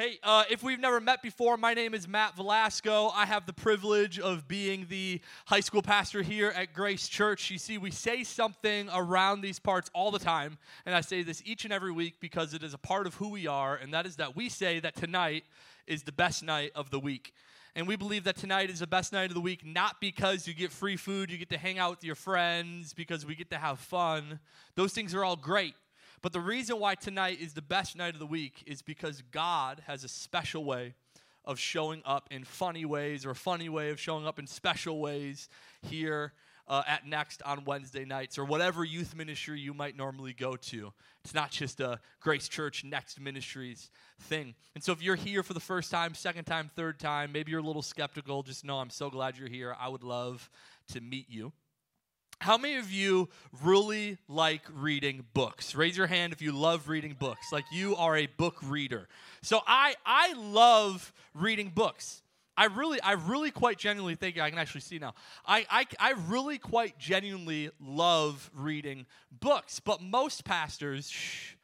Hey, uh, if we've never met before, my name is Matt Velasco. I have the privilege of being the high school pastor here at Grace Church. You see, we say something around these parts all the time, and I say this each and every week because it is a part of who we are, and that is that we say that tonight is the best night of the week. And we believe that tonight is the best night of the week, not because you get free food, you get to hang out with your friends, because we get to have fun. Those things are all great. But the reason why tonight is the best night of the week is because God has a special way of showing up in funny ways or a funny way of showing up in special ways here uh, at Next on Wednesday nights or whatever youth ministry you might normally go to. It's not just a Grace Church Next Ministries thing. And so if you're here for the first time, second time, third time, maybe you're a little skeptical, just know I'm so glad you're here. I would love to meet you. How many of you really like reading books? Raise your hand if you love reading books. Like you are a book reader. So I I love reading books. I really I really quite genuinely think I can actually see now. I I, I really quite genuinely love reading books. But most pastors, shh,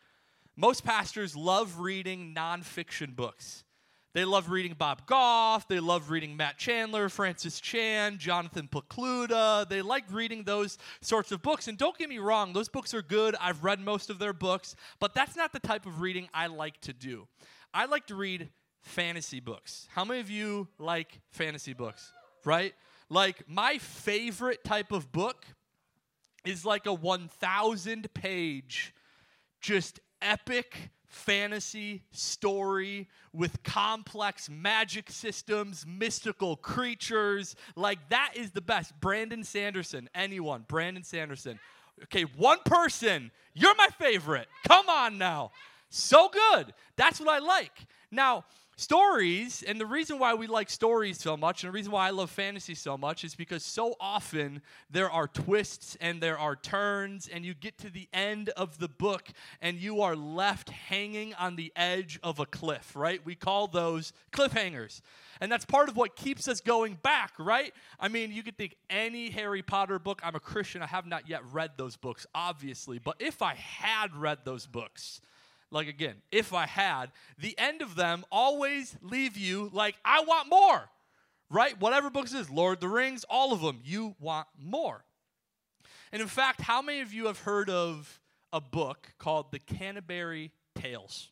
most pastors love reading nonfiction books. They love reading Bob Goff. They love reading Matt Chandler, Francis Chan, Jonathan Pokluda. They like reading those sorts of books. And don't get me wrong, those books are good. I've read most of their books, but that's not the type of reading I like to do. I like to read fantasy books. How many of you like fantasy books? Right? Like, my favorite type of book is like a 1,000 page, just epic fantasy story with complex magic systems, mystical creatures. Like that is the best. Brandon Sanderson, anyone, Brandon Sanderson. Okay, one person, you're my favorite. Come on now. So good. That's what I like. Now, stories, and the reason why we like stories so much, and the reason why I love fantasy so much, is because so often there are twists and there are turns, and you get to the end of the book and you are left hanging on the edge of a cliff, right? We call those cliffhangers. And that's part of what keeps us going back, right? I mean, you could think any Harry Potter book. I'm a Christian. I have not yet read those books, obviously. But if I had read those books, like again, if I had, the end of them always leave you like, I want more, right? Whatever books is, Lord of the Rings, all of them, you want more. And in fact, how many of you have heard of a book called The Canterbury Tales?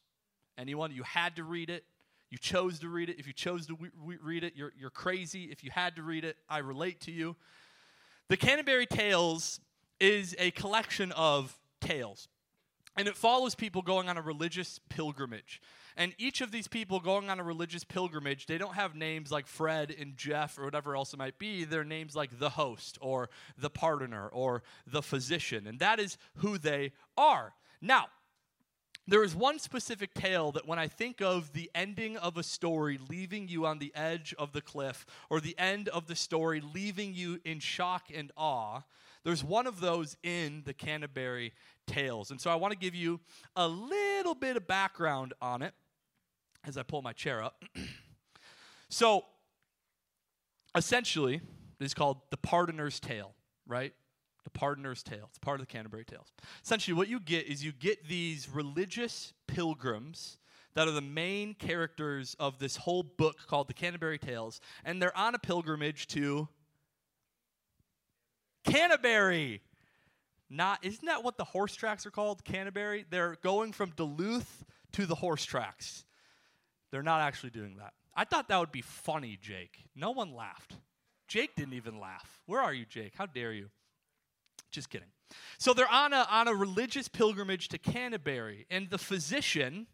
Anyone? You had to read it. You chose to read it. If you chose to we- read it, you're, you're crazy. If you had to read it, I relate to you. The Canterbury Tales is a collection of tales. And it follows people going on a religious pilgrimage. And each of these people going on a religious pilgrimage, they don't have names like Fred and Jeff or whatever else it might be. They're names like the host or the pardoner or the physician. And that is who they are. Now, there is one specific tale that when I think of the ending of a story leaving you on the edge of the cliff, or the end of the story leaving you in shock and awe, there's one of those in the Canterbury Tales. And so I want to give you a little bit of background on it as I pull my chair up. so essentially, it is called The Pardoner's Tale, right? The Pardoner's Tale. It's part of the Canterbury Tales. Essentially, what you get is you get these religious pilgrims that are the main characters of this whole book called the Canterbury Tales, and they're on a pilgrimage to Canterbury. Not isn't that what the horse tracks are called? Canterbury. They're going from Duluth to the horse tracks. They're not actually doing that. I thought that would be funny, Jake. No one laughed. Jake didn't even laugh. Where are you, Jake? How dare you? Just kidding. So they're on a, on a religious pilgrimage to Canterbury, and the physician,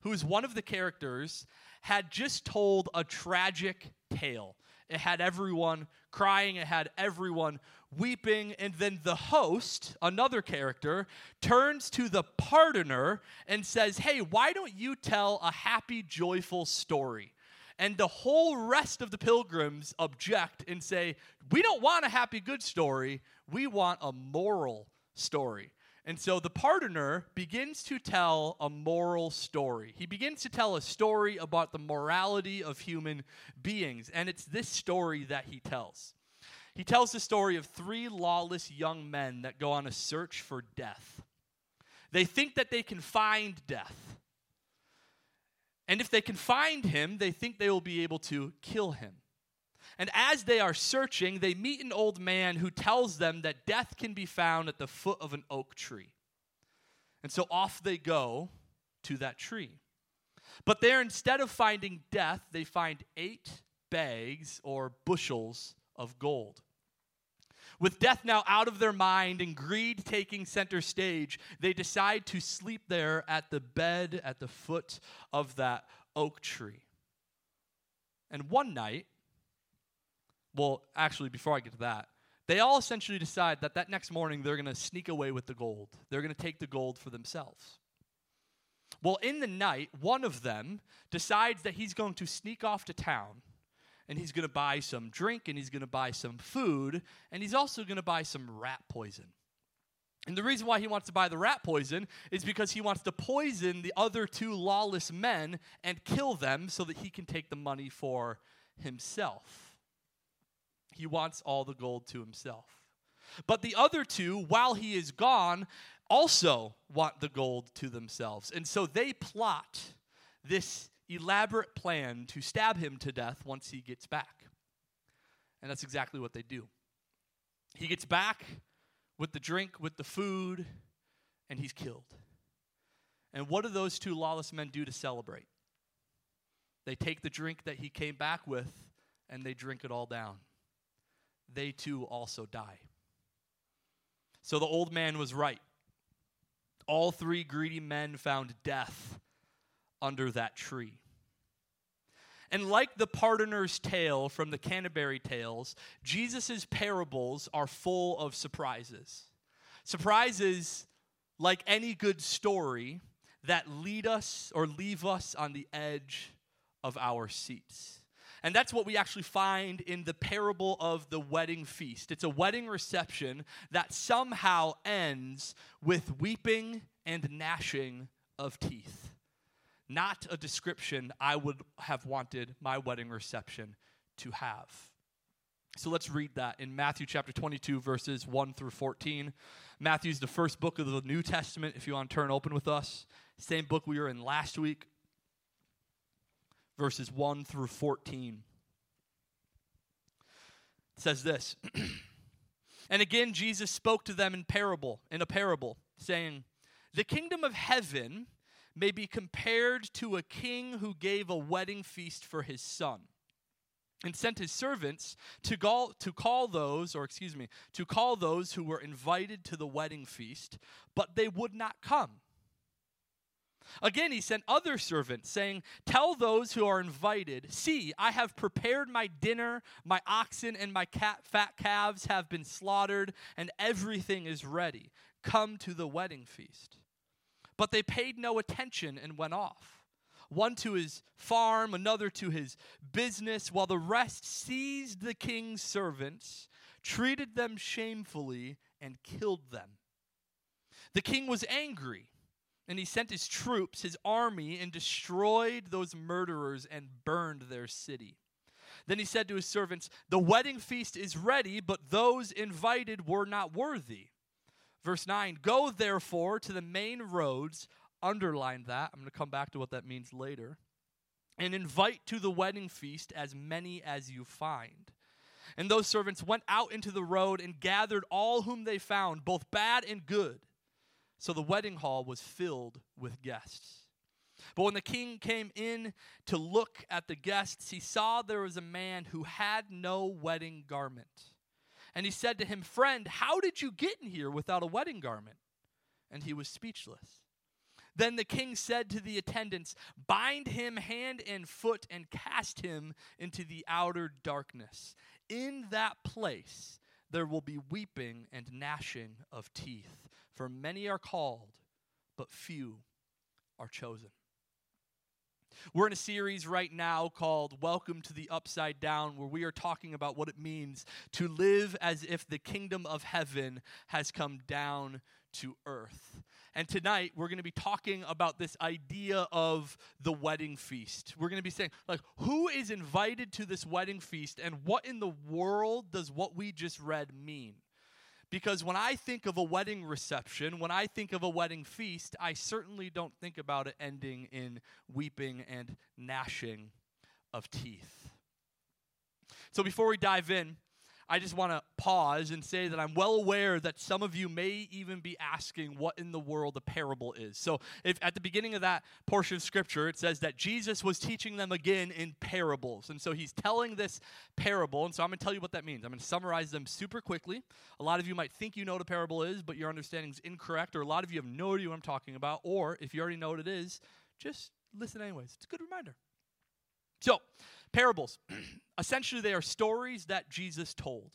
who is one of the characters, had just told a tragic tale. It had everyone crying, it had everyone weeping, and then the host, another character, turns to the pardoner and says, Hey, why don't you tell a happy, joyful story? And the whole rest of the pilgrims object and say, We don't want a happy, good story. We want a moral story. And so the pardoner begins to tell a moral story. He begins to tell a story about the morality of human beings. And it's this story that he tells. He tells the story of three lawless young men that go on a search for death. They think that they can find death. And if they can find him, they think they will be able to kill him. And as they are searching, they meet an old man who tells them that death can be found at the foot of an oak tree. And so off they go to that tree. But there, instead of finding death, they find eight bags or bushels of gold. With death now out of their mind and greed taking center stage, they decide to sleep there at the bed at the foot of that oak tree. And one night, well, actually, before I get to that, they all essentially decide that that next morning they're going to sneak away with the gold. They're going to take the gold for themselves. Well, in the night, one of them decides that he's going to sneak off to town and he's going to buy some drink and he's going to buy some food and he's also going to buy some rat poison. And the reason why he wants to buy the rat poison is because he wants to poison the other two lawless men and kill them so that he can take the money for himself. He wants all the gold to himself. But the other two, while he is gone, also want the gold to themselves. And so they plot this elaborate plan to stab him to death once he gets back. And that's exactly what they do. He gets back with the drink, with the food, and he's killed. And what do those two lawless men do to celebrate? They take the drink that he came back with and they drink it all down. They too also die. So the old man was right. All three greedy men found death under that tree. And like the pardoner's tale from the Canterbury Tales, Jesus' parables are full of surprises. Surprises, like any good story, that lead us or leave us on the edge of our seats. And that's what we actually find in the parable of the wedding feast. It's a wedding reception that somehow ends with weeping and gnashing of teeth. Not a description I would have wanted my wedding reception to have. So let's read that in Matthew chapter 22, verses 1 through 14. Matthew's the first book of the New Testament, if you want to turn open with us. Same book we were in last week verses 1 through 14. It says this And again, Jesus spoke to them in parable, in a parable, saying, The kingdom of heaven may be compared to a king who gave a wedding feast for his son and sent his servants to call, to call those or excuse me to call those who were invited to the wedding feast but they would not come Again, he sent other servants, saying, Tell those who are invited, See, I have prepared my dinner, my oxen and my cat, fat calves have been slaughtered, and everything is ready. Come to the wedding feast. But they paid no attention and went off. One to his farm, another to his business, while the rest seized the king's servants, treated them shamefully, and killed them. The king was angry and he sent his troops, his army, and destroyed those murderers and burned their city. Then he said to his servants, The wedding feast is ready, but those invited were not worthy. Verse 9 Go therefore to the main roads, underline that. I'm going to come back to what that means later, and invite to the wedding feast as many as you find. And those servants went out into the road and gathered all whom they found, both bad and good. So the wedding hall was filled with guests. But when the king came in to look at the guests, he saw there was a man who had no wedding garment. And he said to him, Friend, how did you get in here without a wedding garment? And he was speechless. Then the king said to the attendants, Bind him hand and foot and cast him into the outer darkness. In that place there will be weeping and gnashing of teeth. For many are called, but few are chosen. We're in a series right now called Welcome to the Upside Down, where we are talking about what it means to live as if the kingdom of heaven has come down to earth. And tonight we're going to be talking about this idea of the wedding feast. We're going to be saying, like, who is invited to this wedding feast and what in the world does what we just read mean? Because when I think of a wedding reception, when I think of a wedding feast, I certainly don't think about it ending in weeping and gnashing of teeth. So before we dive in, I just want to pause and say that I'm well aware that some of you may even be asking what in the world a parable is. So, if at the beginning of that portion of scripture it says that Jesus was teaching them again in parables. And so he's telling this parable, and so I'm going to tell you what that means. I'm going to summarize them super quickly. A lot of you might think you know what a parable is, but your understanding is incorrect, or a lot of you have no idea what I'm talking about, or if you already know what it is, just listen anyways. It's a good reminder. So, parables. Essentially, they are stories that Jesus told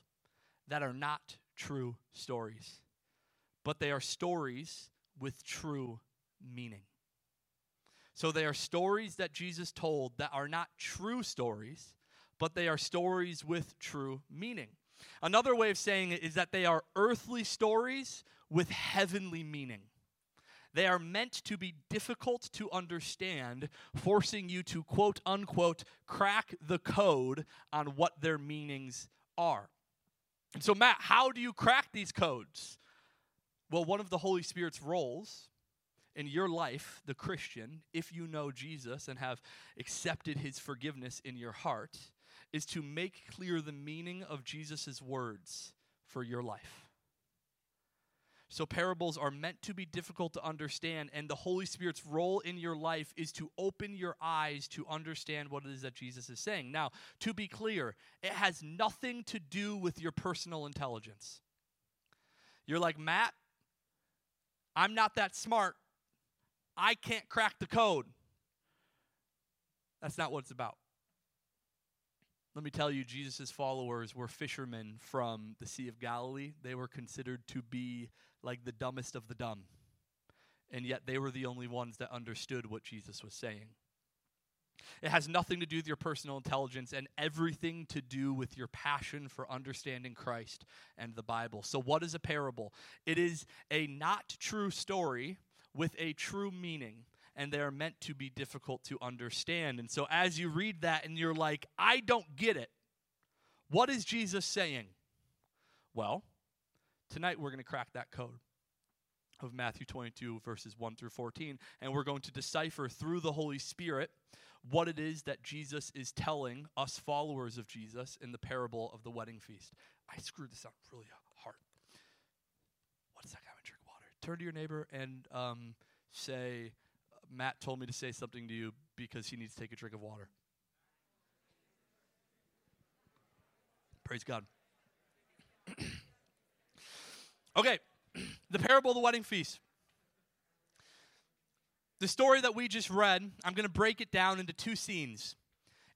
that are not true stories, but they are stories with true meaning. So, they are stories that Jesus told that are not true stories, but they are stories with true meaning. Another way of saying it is that they are earthly stories with heavenly meaning. They are meant to be difficult to understand, forcing you to quote unquote crack the code on what their meanings are. And so, Matt, how do you crack these codes? Well, one of the Holy Spirit's roles in your life, the Christian, if you know Jesus and have accepted his forgiveness in your heart, is to make clear the meaning of Jesus' words for your life. So, parables are meant to be difficult to understand, and the Holy Spirit's role in your life is to open your eyes to understand what it is that Jesus is saying. Now, to be clear, it has nothing to do with your personal intelligence. You're like, Matt, I'm not that smart. I can't crack the code. That's not what it's about. Let me tell you, Jesus' followers were fishermen from the Sea of Galilee. They were considered to be like the dumbest of the dumb. And yet they were the only ones that understood what Jesus was saying. It has nothing to do with your personal intelligence and everything to do with your passion for understanding Christ and the Bible. So, what is a parable? It is a not true story with a true meaning, and they are meant to be difficult to understand. And so, as you read that and you're like, I don't get it, what is Jesus saying? Well, Tonight, we're going to crack that code of Matthew 22, verses 1 through 14, and we're going to decipher through the Holy Spirit what it is that Jesus is telling us followers of Jesus in the parable of the wedding feast. I screwed this up really hard. What does that guy want to drink water? Turn to your neighbor and um, say, Matt told me to say something to you because he needs to take a drink of water. Praise God. Okay, the parable of the wedding feast. The story that we just read, I'm going to break it down into two scenes.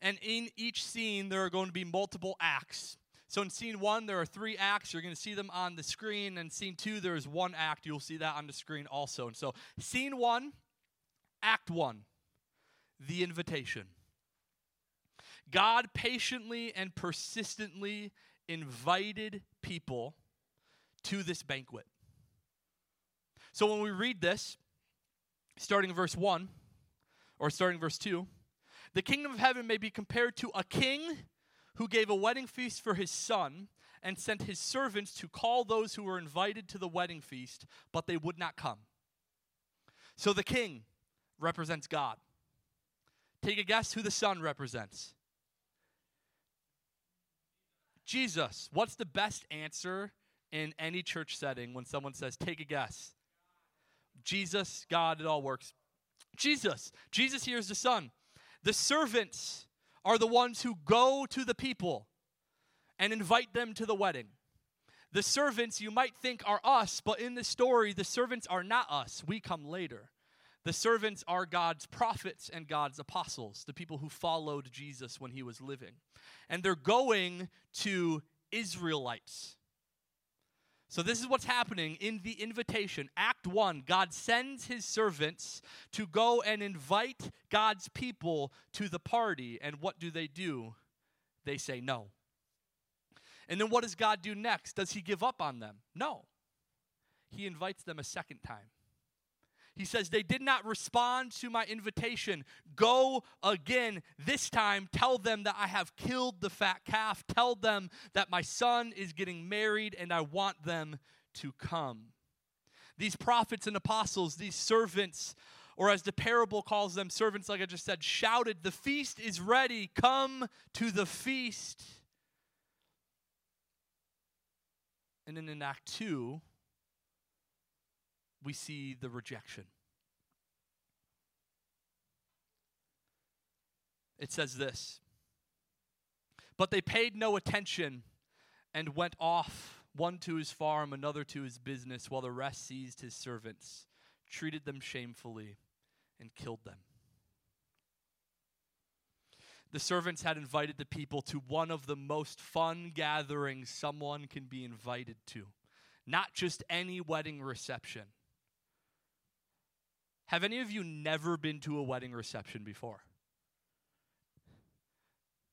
And in each scene, there are going to be multiple acts. So in scene one, there are three acts. You're going to see them on the screen. And scene two, there is one act. You'll see that on the screen also. And so, scene one, act one, the invitation. God patiently and persistently invited people to this banquet. So when we read this, starting verse 1 or starting verse 2, the kingdom of heaven may be compared to a king who gave a wedding feast for his son and sent his servants to call those who were invited to the wedding feast, but they would not come. So the king represents God. Take a guess who the son represents. Jesus. What's the best answer in any church setting when someone says, take a guess. Jesus, God, it all works. Jesus. Jesus here is the Son. The servants are the ones who go to the people and invite them to the wedding. The servants you might think are us, but in the story, the servants are not us. We come later. The servants are God's prophets and God's apostles, the people who followed Jesus when he was living. And they're going to Israelites. So, this is what's happening in the invitation. Act one God sends his servants to go and invite God's people to the party. And what do they do? They say no. And then what does God do next? Does he give up on them? No. He invites them a second time. He says, They did not respond to my invitation. Go again. This time, tell them that I have killed the fat calf. Tell them that my son is getting married and I want them to come. These prophets and apostles, these servants, or as the parable calls them, servants, like I just said, shouted, The feast is ready. Come to the feast. And then in Act 2, we see the rejection. It says this But they paid no attention and went off, one to his farm, another to his business, while the rest seized his servants, treated them shamefully, and killed them. The servants had invited the people to one of the most fun gatherings someone can be invited to, not just any wedding reception have any of you never been to a wedding reception before?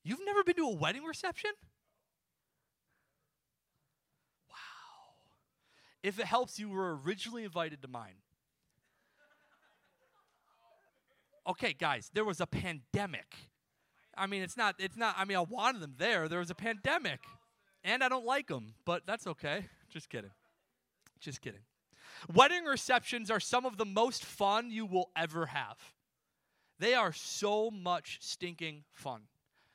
You've never been to a wedding reception? Wow. If it helps, you were originally invited to mine. Okay, guys, there was a pandemic. I mean, it's not, it's not, I mean, I wanted them there. There was a pandemic. And I don't like them, but that's okay. Just kidding. Just kidding. Wedding receptions are some of the most fun you will ever have. They are so much stinking fun.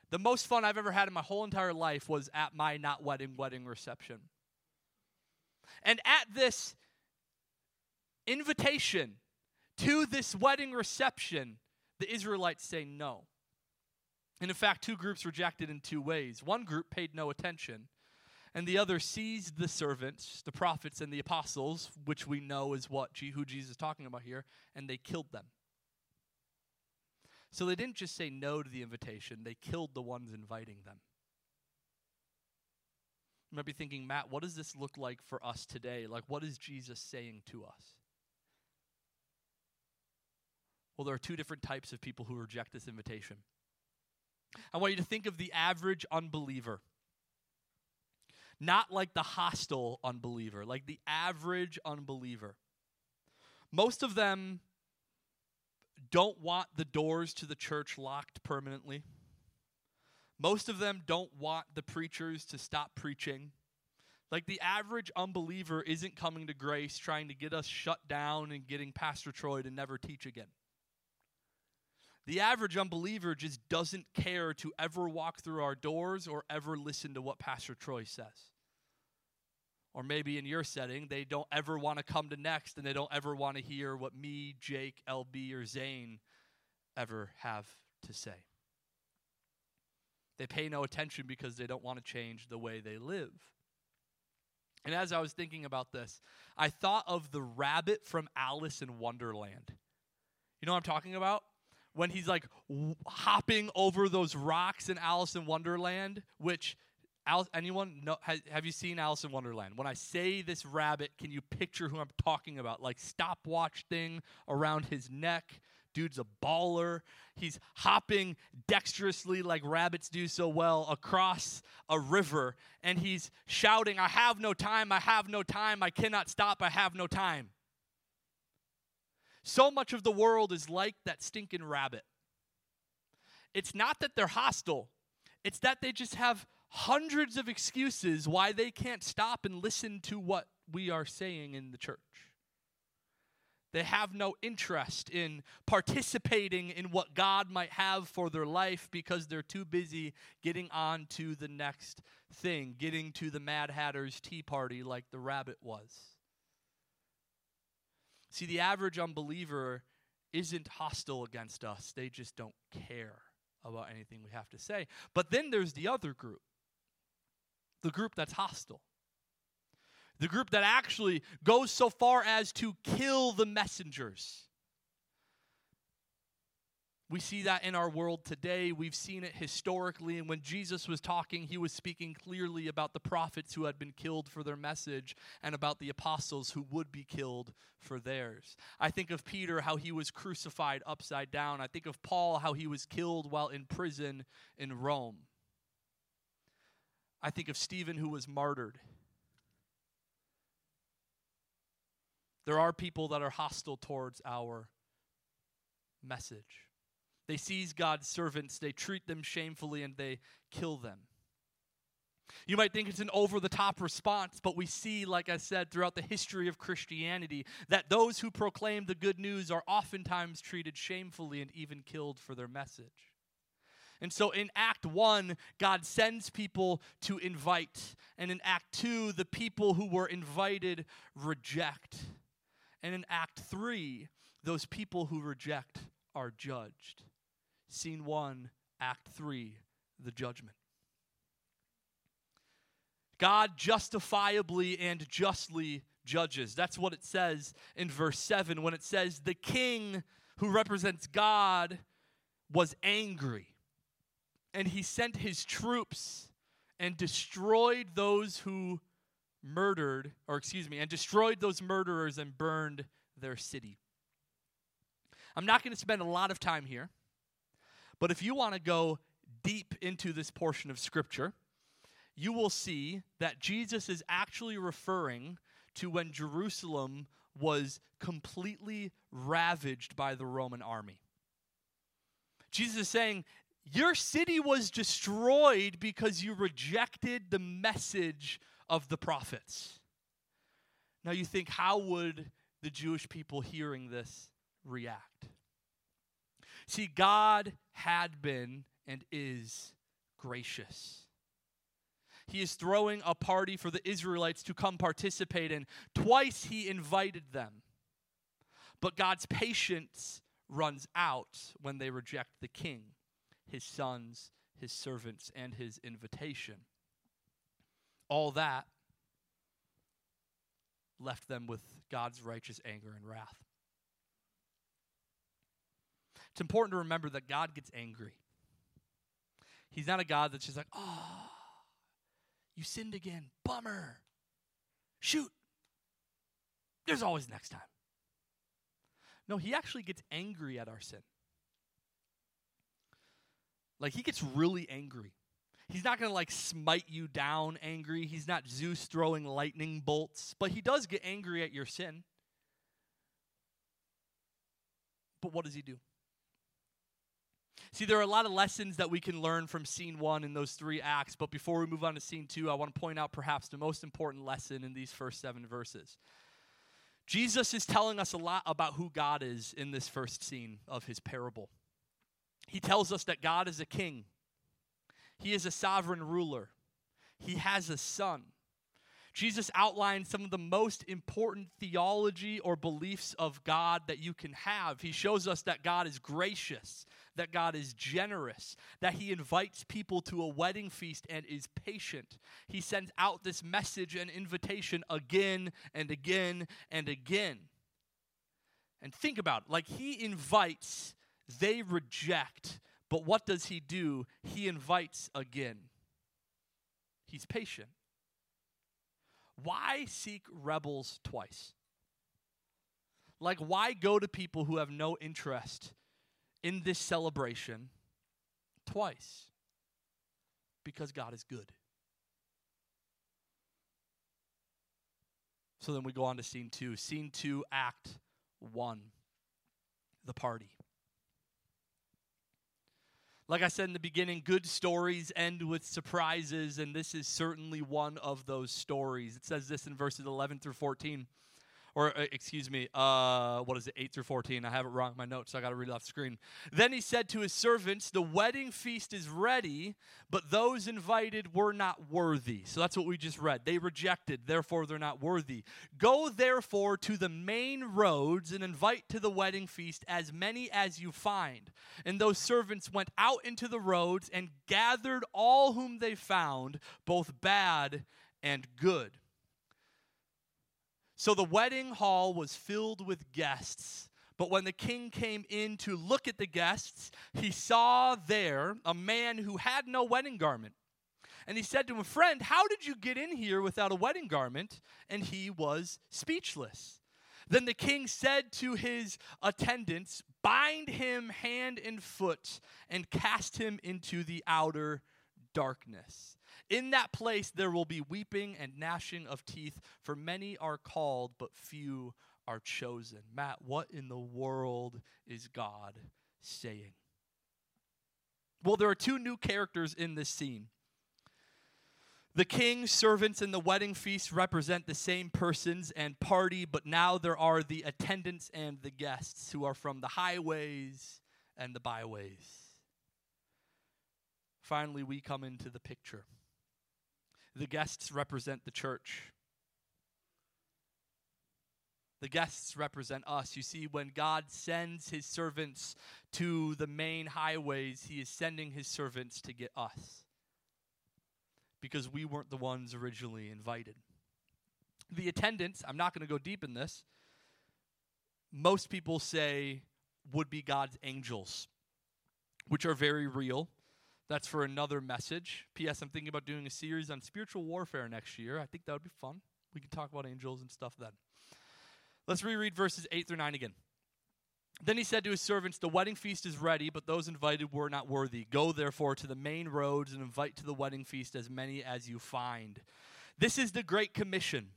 The most fun I've ever had in my whole entire life was at my not wedding wedding reception. And at this invitation to this wedding reception, the Israelites say no. And in fact, two groups rejected in two ways. One group paid no attention, and the other seized the servants, the prophets and the apostles, which we know is what who Jesus is talking about here, and they killed them. So they didn't just say no to the invitation, they killed the ones inviting them. You might be thinking, Matt, what does this look like for us today? Like, what is Jesus saying to us? Well, there are two different types of people who reject this invitation. I want you to think of the average unbeliever not like the hostile unbeliever, like the average unbeliever. Most of them don't want the doors to the church locked permanently. Most of them don't want the preachers to stop preaching. Like the average unbeliever isn't coming to grace trying to get us shut down and getting Pastor Troy to never teach again. The average unbeliever just doesn't care to ever walk through our doors or ever listen to what Pastor Troy says. Or maybe in your setting, they don't ever want to come to next and they don't ever want to hear what me, Jake, LB, or Zane ever have to say. They pay no attention because they don't want to change the way they live. And as I was thinking about this, I thought of the rabbit from Alice in Wonderland. You know what I'm talking about? When he's like w- hopping over those rocks in Alice in Wonderland, which Alice, anyone know, has, have you seen Alice in Wonderland? When I say this rabbit, can you picture who I'm talking about? Like stopwatch thing around his neck. Dude's a baller. He's hopping dexterously, like rabbits do so well, across a river. And he's shouting, I have no time, I have no time, I cannot stop, I have no time. So much of the world is like that stinking rabbit. It's not that they're hostile, it's that they just have hundreds of excuses why they can't stop and listen to what we are saying in the church. They have no interest in participating in what God might have for their life because they're too busy getting on to the next thing, getting to the Mad Hatter's tea party like the rabbit was. See, the average unbeliever isn't hostile against us, they just don't care about anything we have to say. But then there's the other group the group that's hostile. The group that actually goes so far as to kill the messengers. We see that in our world today. We've seen it historically. And when Jesus was talking, he was speaking clearly about the prophets who had been killed for their message and about the apostles who would be killed for theirs. I think of Peter, how he was crucified upside down. I think of Paul, how he was killed while in prison in Rome. I think of Stephen, who was martyred. There are people that are hostile towards our message. They seize God's servants, they treat them shamefully, and they kill them. You might think it's an over the top response, but we see, like I said, throughout the history of Christianity, that those who proclaim the good news are oftentimes treated shamefully and even killed for their message. And so in Act 1, God sends people to invite. And in Act 2, the people who were invited reject. And in Act 3, those people who reject are judged. Scene 1, Act 3, the judgment. God justifiably and justly judges. That's what it says in verse 7 when it says, The king who represents God was angry, and he sent his troops and destroyed those who murdered, or excuse me, and destroyed those murderers and burned their city. I'm not going to spend a lot of time here, but if you want to go deep into this portion of Scripture, you will see that Jesus is actually referring to when Jerusalem was completely ravaged by the Roman army. Jesus is saying, Your city was destroyed because you rejected the message of the prophets. Now you think, how would the Jewish people hearing this react? See, God had been and is gracious. He is throwing a party for the Israelites to come participate in. Twice he invited them. But God's patience runs out when they reject the king, his sons, his servants, and his invitation. All that left them with God's righteous anger and wrath. It's important to remember that God gets angry. He's not a God that's just like, oh, you sinned again. Bummer. Shoot. There's always next time. No, he actually gets angry at our sin. Like, he gets really angry. He's not going to like smite you down angry. He's not Zeus throwing lightning bolts, but he does get angry at your sin. But what does he do? See, there are a lot of lessons that we can learn from scene one in those three acts, but before we move on to scene two, I want to point out perhaps the most important lesson in these first seven verses. Jesus is telling us a lot about who God is in this first scene of his parable. He tells us that God is a king, he is a sovereign ruler, he has a son. Jesus outlines some of the most important theology or beliefs of God that you can have. He shows us that God is gracious, that God is generous, that He invites people to a wedding feast and is patient. He sends out this message and invitation again and again and again. And think about it like He invites, they reject. But what does He do? He invites again. He's patient. Why seek rebels twice? Like, why go to people who have no interest in this celebration twice? Because God is good. So then we go on to scene two. Scene two, act one the party. Like I said in the beginning, good stories end with surprises, and this is certainly one of those stories. It says this in verses 11 through 14 or uh, excuse me, uh, what is it, 8 through 14? I have it wrong in my notes, so I got to read it off screen. Then he said to his servants, The wedding feast is ready, but those invited were not worthy. So that's what we just read. They rejected, therefore they're not worthy. Go therefore to the main roads and invite to the wedding feast as many as you find. And those servants went out into the roads and gathered all whom they found, both bad and good. So the wedding hall was filled with guests. But when the king came in to look at the guests, he saw there a man who had no wedding garment. And he said to him, Friend, how did you get in here without a wedding garment? And he was speechless. Then the king said to his attendants, Bind him hand and foot and cast him into the outer darkness. In that place there will be weeping and gnashing of teeth, for many are called, but few are chosen. Matt, what in the world is God saying? Well, there are two new characters in this scene. The king, servants, and the wedding feast represent the same persons and party, but now there are the attendants and the guests who are from the highways and the byways. Finally, we come into the picture. The guests represent the church. The guests represent us. You see, when God sends his servants to the main highways, he is sending his servants to get us. Because we weren't the ones originally invited. The attendants, I'm not going to go deep in this, most people say would be God's angels, which are very real. That's for another message. P.S. I'm thinking about doing a series on spiritual warfare next year. I think that would be fun. We can talk about angels and stuff then. Let's reread verses 8 through 9 again. Then he said to his servants, The wedding feast is ready, but those invited were not worthy. Go therefore to the main roads and invite to the wedding feast as many as you find. This is the Great Commission.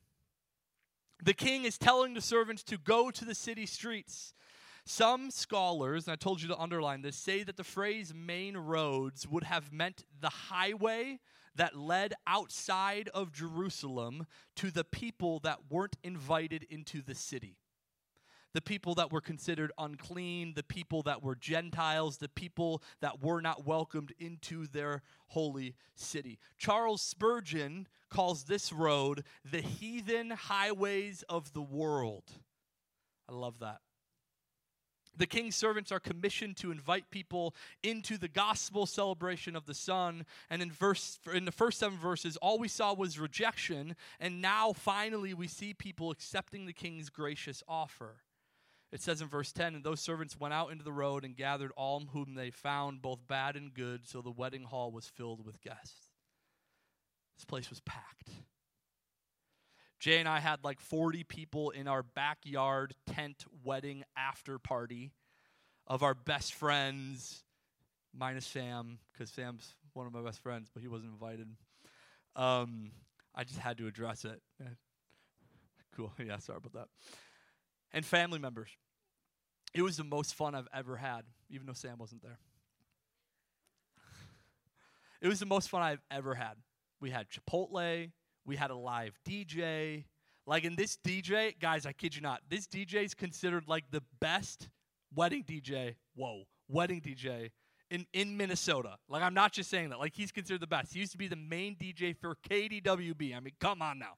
The king is telling the servants to go to the city streets some scholars, and I told you to underline this, say that the phrase main roads would have meant the highway that led outside of Jerusalem to the people that weren't invited into the city. The people that were considered unclean, the people that were Gentiles, the people that were not welcomed into their holy city. Charles Spurgeon calls this road the heathen highways of the world. I love that. The king's servants are commissioned to invite people into the gospel celebration of the Son. And in verse in the first seven verses, all we saw was rejection, and now finally we see people accepting the king's gracious offer. It says in verse 10, and those servants went out into the road and gathered all whom they found, both bad and good, so the wedding hall was filled with guests. This place was packed. Jay and I had like 40 people in our backyard tent wedding after party of our best friends, minus Sam, because Sam's one of my best friends, but he wasn't invited. Um, I just had to address it. cool. Yeah, sorry about that. And family members. It was the most fun I've ever had, even though Sam wasn't there. it was the most fun I've ever had. We had Chipotle, we had a live DJ. Like in this DJ, guys, I kid you not, this DJ is considered like the best wedding DJ. Whoa, wedding DJ in, in Minnesota. Like I'm not just saying that. Like he's considered the best. He used to be the main DJ for KDWB. I mean, come on now.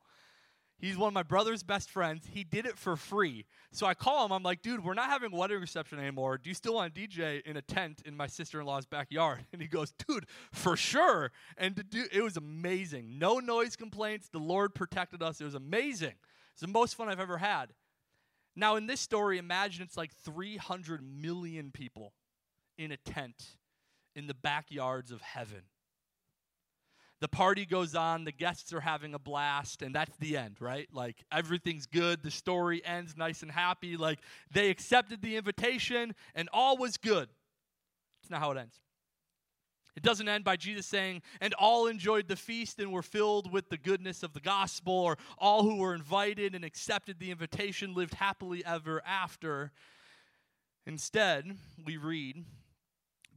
He's one of my brother's best friends. He did it for free. So I call him. I'm like, dude, we're not having a wedding reception anymore. Do you still want to DJ in a tent in my sister in law's backyard? And he goes, dude, for sure. And to do, it was amazing. No noise complaints. The Lord protected us. It was amazing. It's the most fun I've ever had. Now, in this story, imagine it's like 300 million people in a tent in the backyards of heaven the party goes on, the guests are having a blast, and that's the end, right? Like everything's good, the story ends nice and happy. Like they accepted the invitation, and all was good. It's not how it ends. It doesn't end by Jesus saying, and all enjoyed the feast and were filled with the goodness of the gospel, or all who were invited and accepted the invitation lived happily ever after. Instead, we read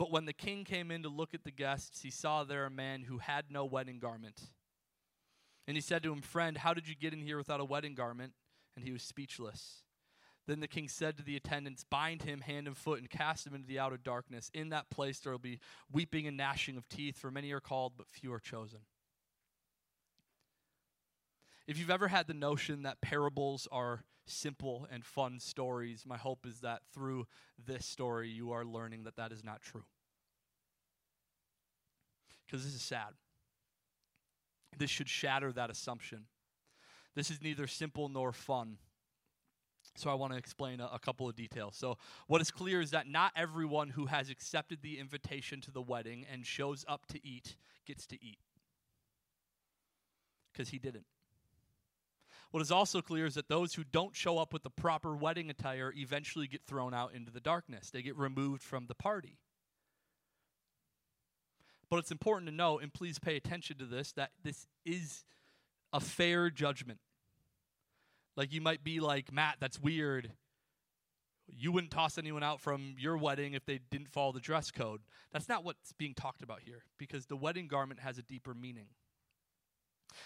but when the king came in to look at the guests, he saw there a man who had no wedding garment. And he said to him, Friend, how did you get in here without a wedding garment? And he was speechless. Then the king said to the attendants, Bind him hand and foot and cast him into the outer darkness. In that place there will be weeping and gnashing of teeth, for many are called, but few are chosen. If you've ever had the notion that parables are simple and fun stories, my hope is that through this story you are learning that that is not true. Because this is sad. This should shatter that assumption. This is neither simple nor fun. So, I want to explain a, a, couple of details. So, what is clear is that not everyone who has accepted the invitation to the wedding and shows up to eat gets to eat. Because he didn't. What is also clear is that those who don't show up with the proper wedding attire eventually get thrown out into the darkness. They get removed from the party. But it's important to know, and please pay attention to this, that this is a fair judgment. Like you might be like, Matt, that's weird. You wouldn't toss anyone out from your wedding if they didn't follow the dress code. That's not what's being talked about here because the wedding garment has a deeper meaning.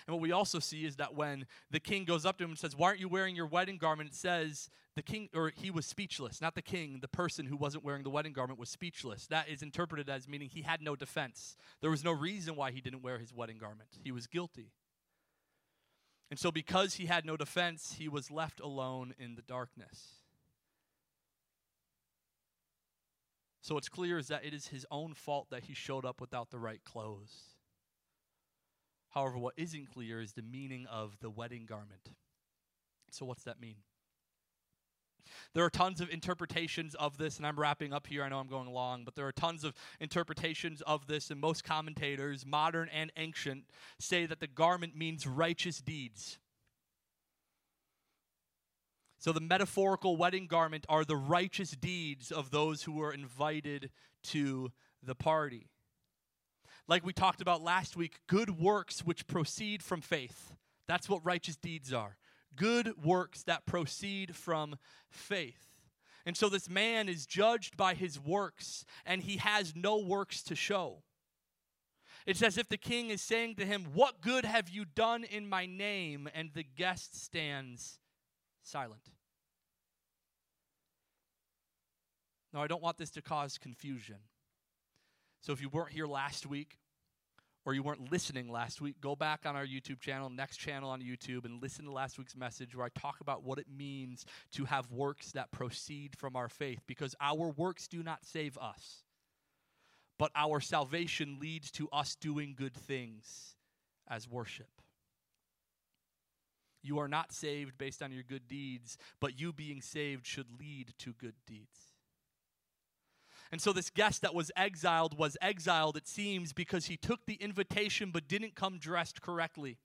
And what we also see is that when the king goes up to him and says, Why aren't you wearing your wedding garment? It says the king, or he was speechless. Not the king, the person who wasn't wearing the wedding garment was speechless. That is interpreted as meaning he had no defense. There was no reason why he didn't wear his wedding garment. He was guilty. And so, because he had no defense, he was left alone in the darkness. So, what's clear is that it is his own fault that he showed up without the right clothes. However, what isn't clear is the meaning of the wedding garment. So, what's that mean? There are tons of interpretations of this, and I'm wrapping up here. I know I'm going long, but there are tons of interpretations of this, and most commentators, modern and ancient, say that the garment means righteous deeds. So, the metaphorical wedding garment are the righteous deeds of those who were invited to the party like we talked about last week, good works which proceed from faith. That's what righteous deeds are. Good works that proceed from faith. And so this man is judged by his works, and he has no works to show. It's as if the king is saying to him, What good have you done in my name? And the guest stands silent. Now, I don't want this to cause confusion. So if you weren't here last week, or you weren't listening last week, go back on our YouTube channel, next channel on YouTube, and listen to last week's message where I talk about what it means to have works that proceed from our faith because our works do not save us, but our salvation leads to us doing good things as worship. You are not saved based on your good deeds, but you being saved should lead to good deeds. And so this guest that was exiled was exiled, it seems, because he took the invitation but didn't come dressed correctly.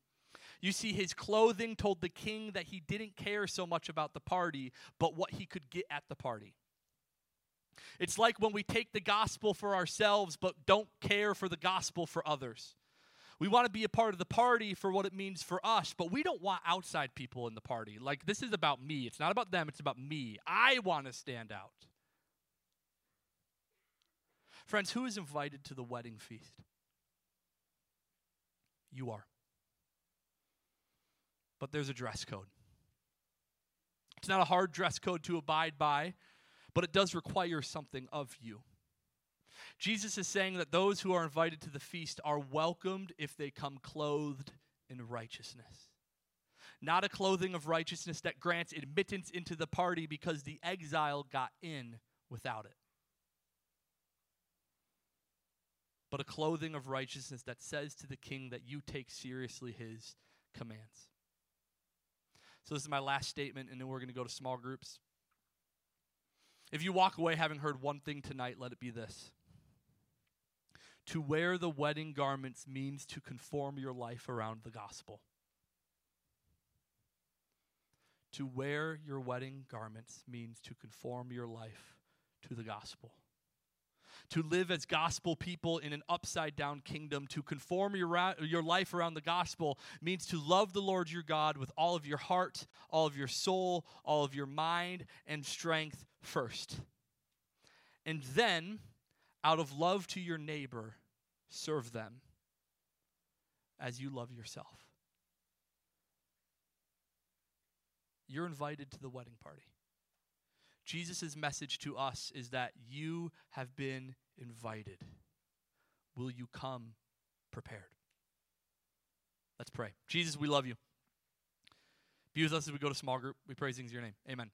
You see, his clothing told the king that he didn't care so much about the party, but what he could get at the party. It's like when we take the gospel for ourselves, but don't care for the gospel for others. We want to be a part of the party for what it means for us, but we don't want outside people in the party. Like, this is about me. It's not about them, it's about me. I want to stand out. Friends, who is invited to the wedding feast? You are. But there's a dress code. It's not a hard dress code to abide by, but it does require something of you. Jesus is saying that those who are invited to the feast are welcomed if they come clothed in righteousness. Not a clothing of righteousness that grants admittance into the party because the exile got in without it. But a clothing of righteousness that says to the king that you take seriously his commands. So, this is my last statement, and then we're going to go to small groups. If you walk away having heard one thing tonight, let it be this. To wear the wedding garments means to conform your life around the gospel. To wear your wedding garments means to conform your life to the gospel to live as gospel people in an upside down kingdom, to conform your, your life around the gospel means to love the Lord your God with all of your heart, all of your soul, all of your mind, and strength first. And then, out of love to your neighbor, serve them as you love yourself. You're invited to the wedding party. Jesus' message to us is that you have been invited. Will you come prepared? Let's pray. Jesus, we love you. Be with us as we go to small group. We praise things in your name. Amen.